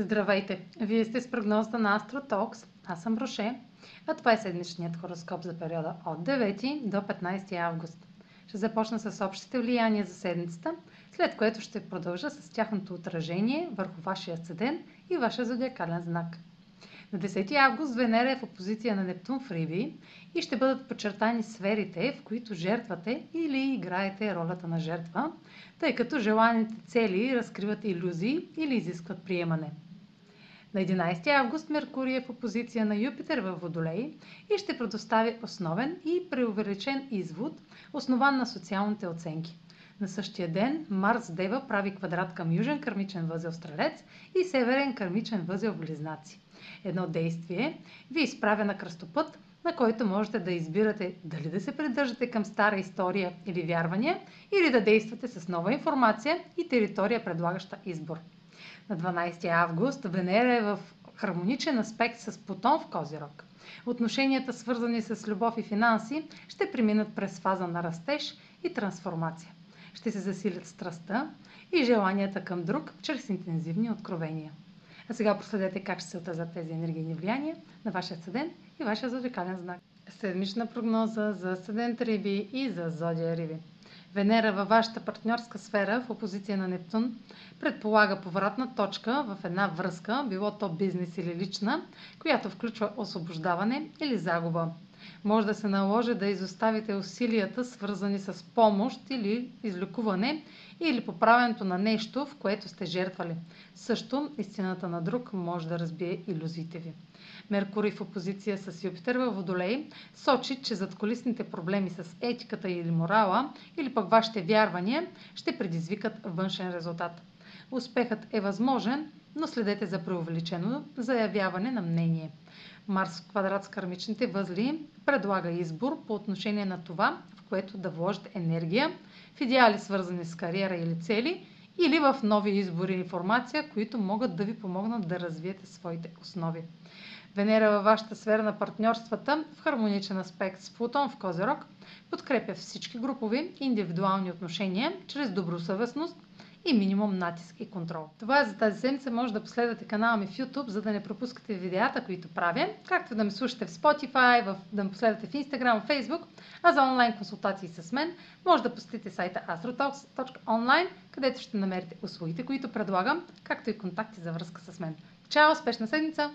Здравейте! Вие сте с прогнозата на AstroTalks. Аз съм Роше, а това е седмичният хороскоп за периода от 9 до 15 август. Ще започна с общите влияния за седмицата, след което ще продължа с тяхното отражение върху вашия седен и вашия зодиакален знак. На 10 август Венера е в опозиция на Нептун в Риби и ще бъдат подчертани сферите, в които жертвате или играете ролята на жертва, тъй като желаните цели разкриват иллюзии или изискват приемане. На 11 август Меркурий е в опозиция на Юпитер във Водолей и ще предостави основен и преувеличен извод, основан на социалните оценки. На същия ден Марс Дева прави квадрат към южен кърмичен възел Стрелец и северен кърмичен възел Близнаци. Едно действие ви изправя на кръстопът, на който можете да избирате дали да се придържате към стара история или вярвания, или да действате с нова информация и територия, предлагаща избор. На 12 август Венера е в хармоничен аспект с Плутон в Козирог. Отношенията, свързани с любов и финанси, ще преминат през фаза на растеж и трансформация. Ще се засилят страстта и желанията към друг чрез интензивни откровения. А сега проследете как ще се отразят тези енергийни влияния на вашия седен и вашия зодиакален знак. Седмична прогноза за седен Риби и за зодия Риби. Венера във вашата партньорска сфера в опозиция на Нептун предполага повратна точка в една връзка, било то бизнес или лична, която включва освобождаване или загуба. Може да се наложи да изоставите усилията, свързани с помощ или излекуване, или поправенето на нещо, в което сте жертвали. Също истината на друг може да разбие иллюзиите ви. Меркурий в опозиция с Юпитер във Водолей сочи, че зад колисните проблеми с етиката или морала, или пък вашите вярвания, ще предизвикат външен резултат. Успехът е възможен, но следете за преувеличено заявяване на мнение. Марс в квадрат с кармичните възли предлага избор по отношение на това, в което да вложите енергия, в идеали свързани с кариера или цели, или в нови избори и информация, които могат да ви помогнат да развиете своите основи. Венера във вашата сфера на партньорствата в хармоничен аспект с Плутон в Козерог подкрепя всички групови и индивидуални отношения чрез добросъвестност, и минимум натиск и контрол. Това е за тази седмица. Може да последвате канала ми в YouTube, за да не пропускате видеята, които правя, както да ме слушате в Spotify, в, да ме последвате в Instagram, в Facebook, а за онлайн консултации с мен може да посетите сайта astrotalks.online, където ще намерите услугите, които предлагам, както и контакти за връзка с мен. Чао! Успешна седмица!